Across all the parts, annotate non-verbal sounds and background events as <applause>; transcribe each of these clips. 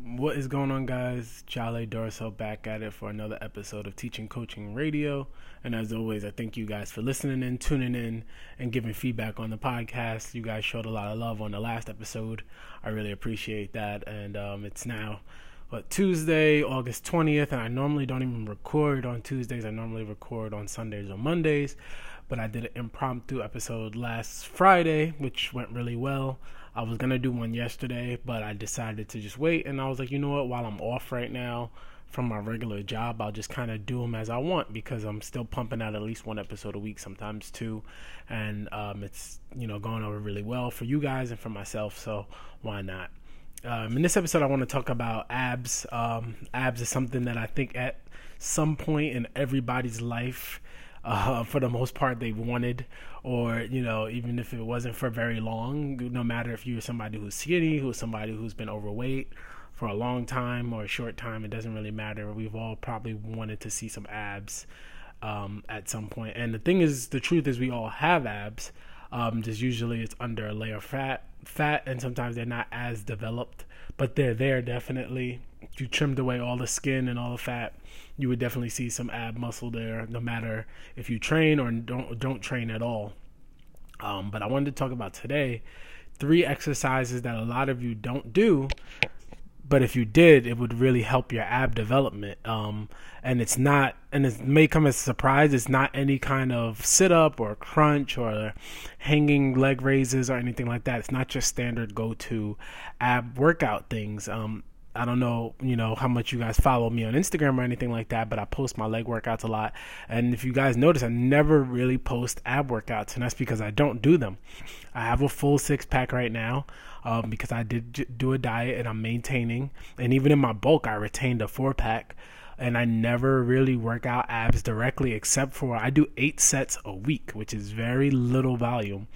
What is going on, guys? Jale Dorso back at it for another episode of Teaching Coaching Radio. And as always, I thank you guys for listening in, tuning in, and giving feedback on the podcast. You guys showed a lot of love on the last episode. I really appreciate that. And um, it's now what Tuesday, August 20th, and I normally don't even record on Tuesdays. I normally record on Sundays or Mondays, but I did an impromptu episode last Friday, which went really well. I was gonna do one yesterday, but I decided to just wait, and I was like, you know what? While I'm off right now from my regular job, I'll just kind of do them as I want because I'm still pumping out at least one episode a week, sometimes two, and um, it's you know going over really well for you guys and for myself. So why not? Um, in this episode, I want to talk about abs. Um, abs is something that I think at some point in everybody's life, uh, <laughs> for the most part, they wanted, or you know, even if it wasn't for very long, no matter if you're somebody who's skinny, who's somebody who's been overweight for a long time or a short time, it doesn't really matter. We've all probably wanted to see some abs um, at some. And the thing is, the truth is, we all have abs. Um, just usually it's under a layer of fat, fat, and sometimes they're not as developed, but they're there definitely. If you trimmed away all the skin and all the fat, you would definitely see some ab muscle there, no matter if you train or don't don't train at all. Um, but I wanted to talk about today three exercises that a lot of you don't do but if you did, it would really help your ab development. Um, and it's not, and it may come as a surprise. It's not any kind of sit up or crunch or hanging leg raises or anything like that. It's not just standard go to ab workout things. Um, I don't know, you know, how much you guys follow me on Instagram or anything like that, but I post my leg workouts a lot. And if you guys notice, I never really post ab workouts, and that's because I don't do them. I have a full six pack right now um, because I did do a diet and I'm maintaining. And even in my bulk, I retained a four pack. And I never really work out abs directly, except for I do eight sets a week, which is very little volume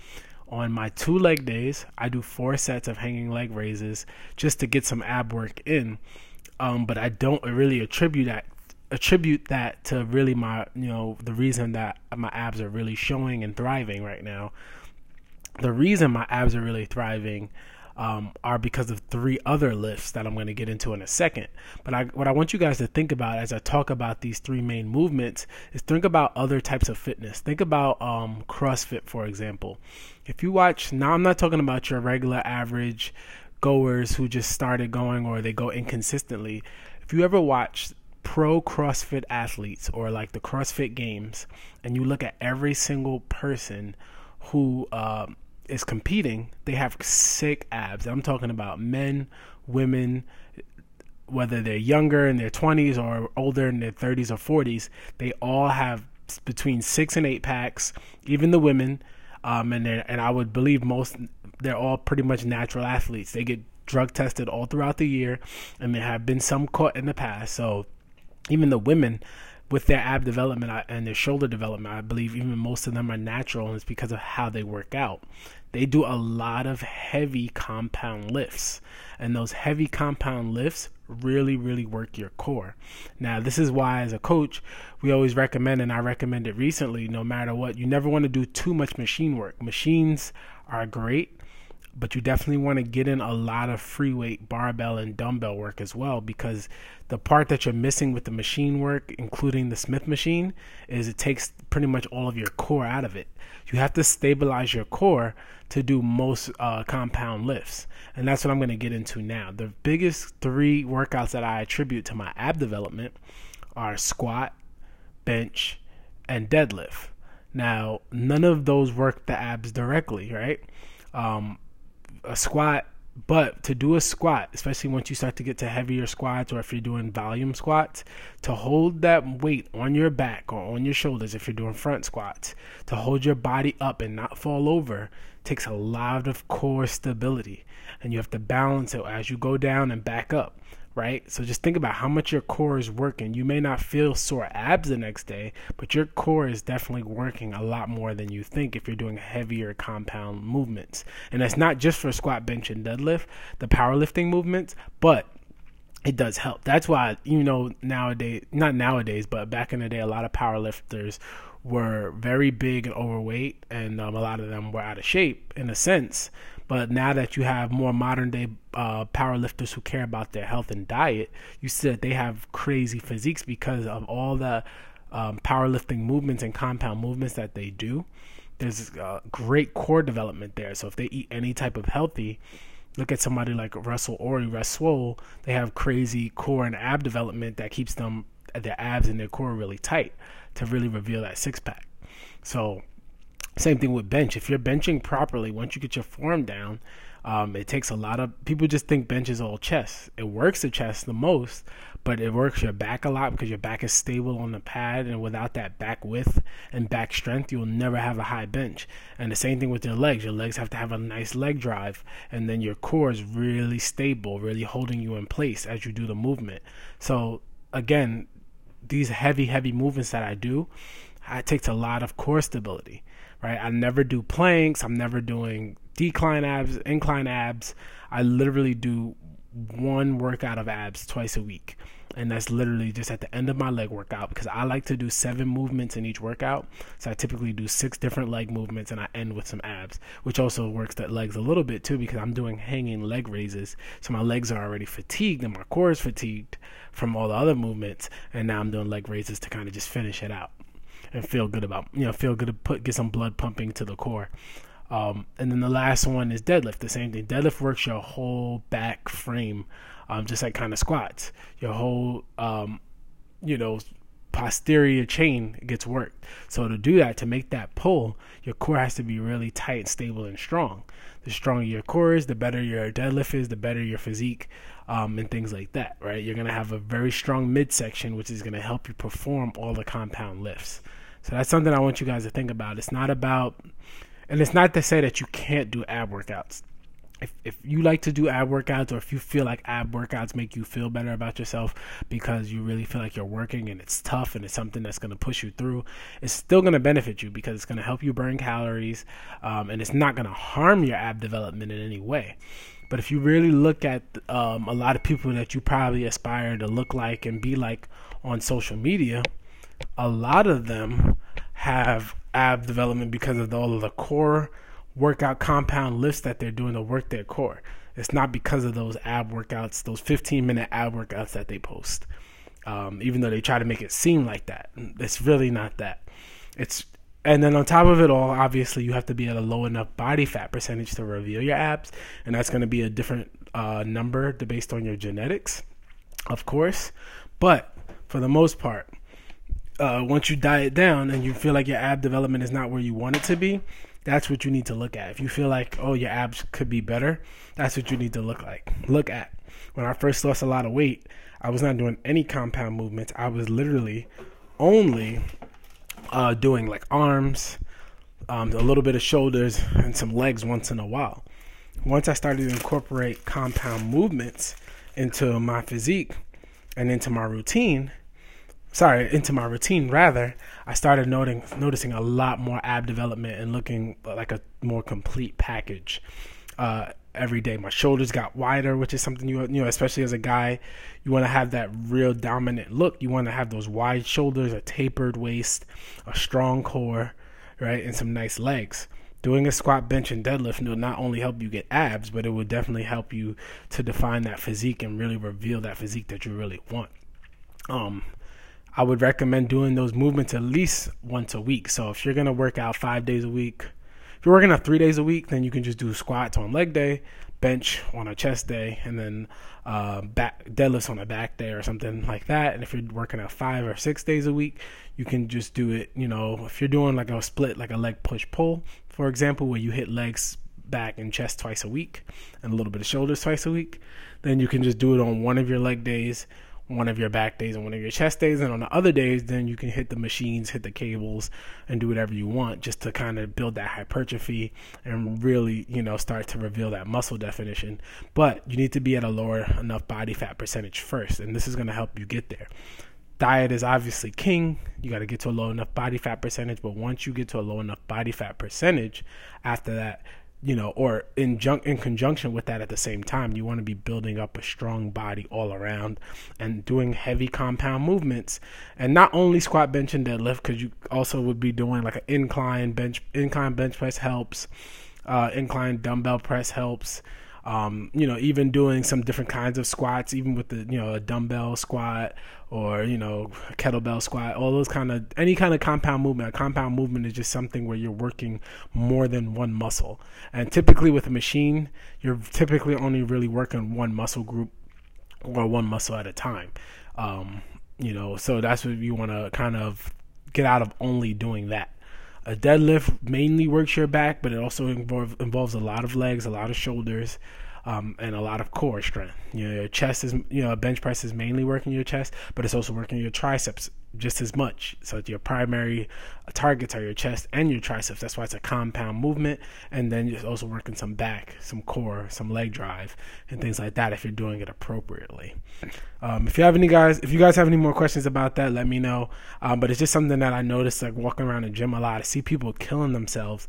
on my two leg days, I do four sets of hanging leg raises just to get some ab work in. Um, but I don't really attribute that attribute that to really my you know the reason that my abs are really showing and thriving right now. The reason my abs are really thriving um, are because of three other lifts that I'm going to get into in a second. But I, what I want you guys to think about as I talk about these three main movements is think about other types of fitness. Think about um, CrossFit, for example. If you watch, now I'm not talking about your regular average goers who just started going or they go inconsistently. If you ever watch pro CrossFit athletes or like the CrossFit Games, and you look at every single person who um, is competing, they have sick abs. I'm talking about men, women, whether they're younger in their 20s or older in their 30s or 40s, they all have between six and eight packs. Even the women, um, and and I would believe most they're all pretty much natural athletes. They get drug tested all throughout the year, and there have been some caught in the past. So even the women with their ab development and their shoulder development, I believe even most of them are natural, and it's because of how they work out. They do a lot of heavy compound lifts, and those heavy compound lifts really, really work your core. Now, this is why, as a coach, we always recommend, and I recommend it recently, no matter what, you never want to do too much machine work. Machines are great but you definitely want to get in a lot of free weight barbell and dumbbell work as well because the part that you're missing with the machine work including the smith machine is it takes pretty much all of your core out of it. You have to stabilize your core to do most uh, compound lifts. And that's what i'm going to get into now. The biggest three workouts that i attribute to my ab development are squat bench and deadlift. Now none of those work the abs directly right? Um, a squat, but to do a squat, especially once you start to get to heavier squats or if you're doing volume squats, to hold that weight on your back or on your shoulders if you're doing front squats, to hold your body up and not fall over takes a lot of core stability. And you have to balance it as you go down and back up right? So just think about how much your core is working. You may not feel sore abs the next day, but your core is definitely working a lot more than you think if you're doing heavier compound movements. And that's not just for squat, bench, and deadlift, the powerlifting movements, but it does help. That's why, you know, nowadays, not nowadays, but back in the day, a lot of powerlifters were very big and overweight, and um, a lot of them were out of shape in a sense. But now that you have more modern day uh, powerlifters who care about their health and diet, you see that they have crazy physiques because of all the um, powerlifting movements and compound movements that they do. There's uh, great core development there. So if they eat any type of healthy, look at somebody like Russel Orhii, Russ Swole, they have crazy core and ab development that keeps them their abs and their core really tight to really reveal that six pack. So same thing with bench. If you're benching properly, once you get your form down, um, it takes a lot of people just think bench is all chest. It works the chest the most, but it works your back a lot because your back is stable on the pad, and without that back width and back strength, you'll never have a high bench. And the same thing with your legs. Your legs have to have a nice leg drive, and then your core is really stable, really holding you in place as you do the movement. So again, these heavy, heavy movements that I do, it takes a lot of core stability right? I never do planks. I'm never doing decline abs, incline abs. I literally do one workout of abs twice a week. And that's literally just at the end of my leg workout because I like to do seven movements in each workout. So I typically do six different leg movements and I end with some abs, which also works the legs a little bit too because I'm doing hanging leg raises. So my legs are already fatigued and my core is fatigued from all the other movements. And now I'm doing leg raises to kind of just finish it out and feel good about you know feel good to put get some blood pumping to the core. Um, and then the last one is deadlift. The same thing. Deadlift works your whole back frame, um, just like kind of squats. Your whole um, you know posterior chain gets worked. So to do that, to make that pull, your core has to be really tight, stable, and strong. The stronger your core is, the better your deadlift is, the better your physique, um, and things like that. Right? You're gonna have a very strong midsection, which is gonna help you perform all the compound lifts. So that's something I want you guys to think about. It's not about, and it's not to say that you can't do ab workouts. If, if you like to do ab workouts or if you feel like ab workouts make you feel better about yourself because you really feel like you're working and it's tough and it's something that's going to push you through, it's still going to benefit you because it's going to help you burn calories um, and it's not going to harm your ab development in any way. But if you really look at um, a lot of people that you probably aspire to look like and be like on social media, a lot of them have ab development because of all of the core workout compound lifts that they're doing to work their core. It's not because of those ab workouts, those 15 minute ab workouts that they post. Um, even though they try to make it seem like that, it's really not that. It's and then on top of it all, obviously you have to be at a low enough body fat percentage to reveal your abs, and that's going to be a different uh, number based on your genetics, of course. But for the most part, uh, once you diet down and you feel like your ab development is not where you want it to be, that's what you need to look at. If you feel like, oh, your abs could be better, that's what you need to look like. Look at. When I first lost a lot of weight, I was not doing any compound movements. I was literally only uh, doing like arms, um, a little bit of shoulders, and some legs once in a while. Once I started to incorporate compound movements into my physique and into my routine, sorry, into my routine rather, I started noting noticing a lot more ab development and looking like a more complete package. Uh, every day. My shoulders got wider, which is something you you know, especially as a guy, you want to have that real dominant look. You want to have those wide shoulders, a tapered waist, a strong core, right, and some nice legs. Doing a squat, bench, and deadlift will not only help you get abs, but it will definitely help you to define that physique and really reveal that physique that you really want. Um, I would recommend doing those movements at least once a week. So if you're gonna work out five days a week, if you're working out three days a week, then you can just do squats on leg day, bench on a chest day, and then uh, back deadlifts on a back day or something like that. And if you're working out five or six days a week, you can just do it. You know, if you're doing like a split, like a leg push pull, for example, where you hit legs, back, and chest twice a week, and a little bit of shoulders twice a week, then you can just do it on one of your leg days one of your back days and one of your chest days and on the other days then you can hit the machines hit the cables and do whatever you want just to kind of build that hypertrophy and really you know start to reveal that muscle definition. But you need to be at a lower enough body fat percentage first and this is going to help you get there. Diet is obviously king. You got to get to a low enough body fat percentage but once you get to a low enough body fat percentage after that you know, or in jun- in conjunction with that at the same time, you want to be building up a strong body all around and doing heavy compound movements, and not only squat, bench, and deadlift, because you also would be doing like an incline bench, incline bench press helps. uh, incline dumbbell press helps. Um, you know, even doing some different kinds of squats, even with the you know a dumbbell squat or you know kettlebell squat, all those kind of any kind of compound movement. A compound movement is just something where you're working more than one muscle, and typically with a machine, you're typically only really working one muscle group or one muscle at a time. Um, you know, so that's what you want to kind of get out of only doing that. A deadlift mainly works your back, but it also involve, involves a lot of legs, a lot of shoulders, um, and a lot of core strength. You know, your chest is, you know, bench press is mainly working your chest, but it's also working your triceps just as much. So your primary targets are your chest and your triceps. That's why it's a compound movement. And then you're also working some back, some core, some leg drive, and things like that if you're doing it appropriately. Um, if you have any guys, if you guys have any more questions about that, let me know. Um, but it's just something that I noticed, like walking around the gym a lot. I see people killing themselves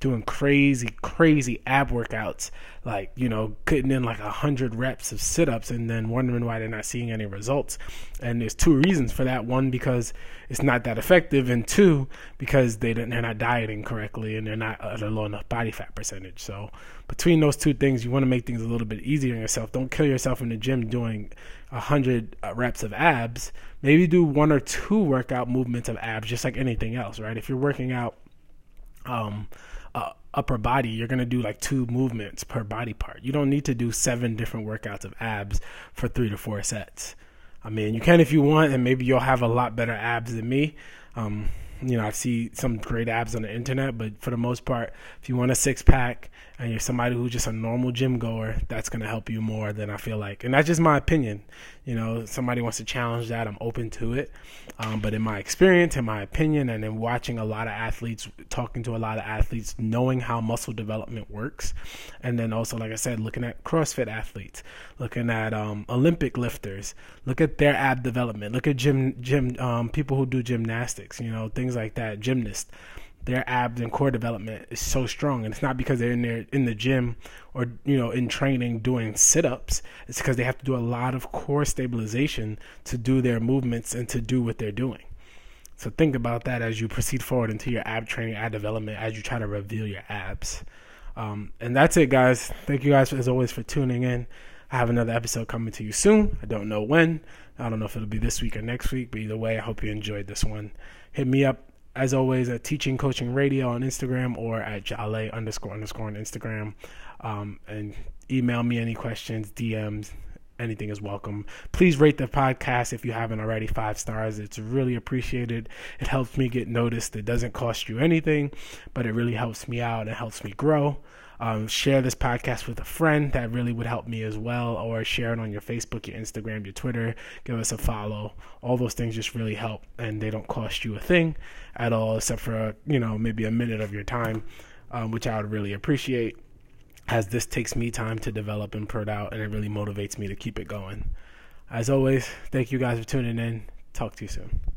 doing crazy, crazy ab workouts, like you know, putting in like a hundred reps of sit-ups, and then wondering why they're not seeing any results. And there's two reasons for that. One, because it's not that effective, and two, because they didn't, they're not dieting correctly and they're not at a low enough body fat percentage. So between those two things, you want to make things a little bit easier on yourself. Don't kill yourself in the gym doing hundred uh, reps of abs. Maybe do one or two workout movements of abs, just like anything else, right? If you're working out, um, uh, upper body, you're going to do like two movements per body part. You don't need to do seven different workouts of abs for three to four sets. I mean, you can if you want, and maybe you'll have a lot better abs than me. Um, you know, I see some great abs on the internet, but for the most part, if you want a six pack and you're somebody who's just a normal gym goer, that's going to help you more than I feel like. And that's just my opinion. You know, somebody wants to challenge that, I'm open to it. Um, but in my experience, in my opinion, and in watching a lot of athletes, talking to a lot of athletes, knowing how muscle development works, and then also, like I said, looking at CrossFit athletes, looking at um, Olympic lifters, look at their ab development, look at gym gym um, people who do gymnastics, you know, things like that, gymnasts their abs and core development is so strong. And it's not because they're in there in the gym or you know in training doing sit-ups. It's because they have to do a lot of core stabilization to do their movements and to do what they're doing. So think about that as you proceed forward into your ab training ab development as you try to reveal your abs. Um, and that's it guys. Thank you guys as always for tuning in. I have another episode coming to you soon. I don't know when. I don't know if it'll be this week or next week but either way i hope you enjoyed this one. Hit me up as always, at Teaching Coaching Radio on Instagram or at Jale underscore underscore on Instagram. Um, and email me any questions, DMs, anything is welcome. Please rate the podcast if you haven't already, five stars. It's really appreciated. It helps me get noticed. It doesn't cost you anything, but it really helps me out and helps me grow. Um, share this podcast with a friend. That really would help me as well. Or share it on your Facebook, your Instagram, your Twitter. Give us a follow. All those things just really help, and they don't cost you a thing at all, except for you know maybe a minute of your time, um, which I would really appreciate. As this takes me time to develop and put out, and it really motivates me to keep it going. As always, thank you guys for tuning in. Talk to you soon.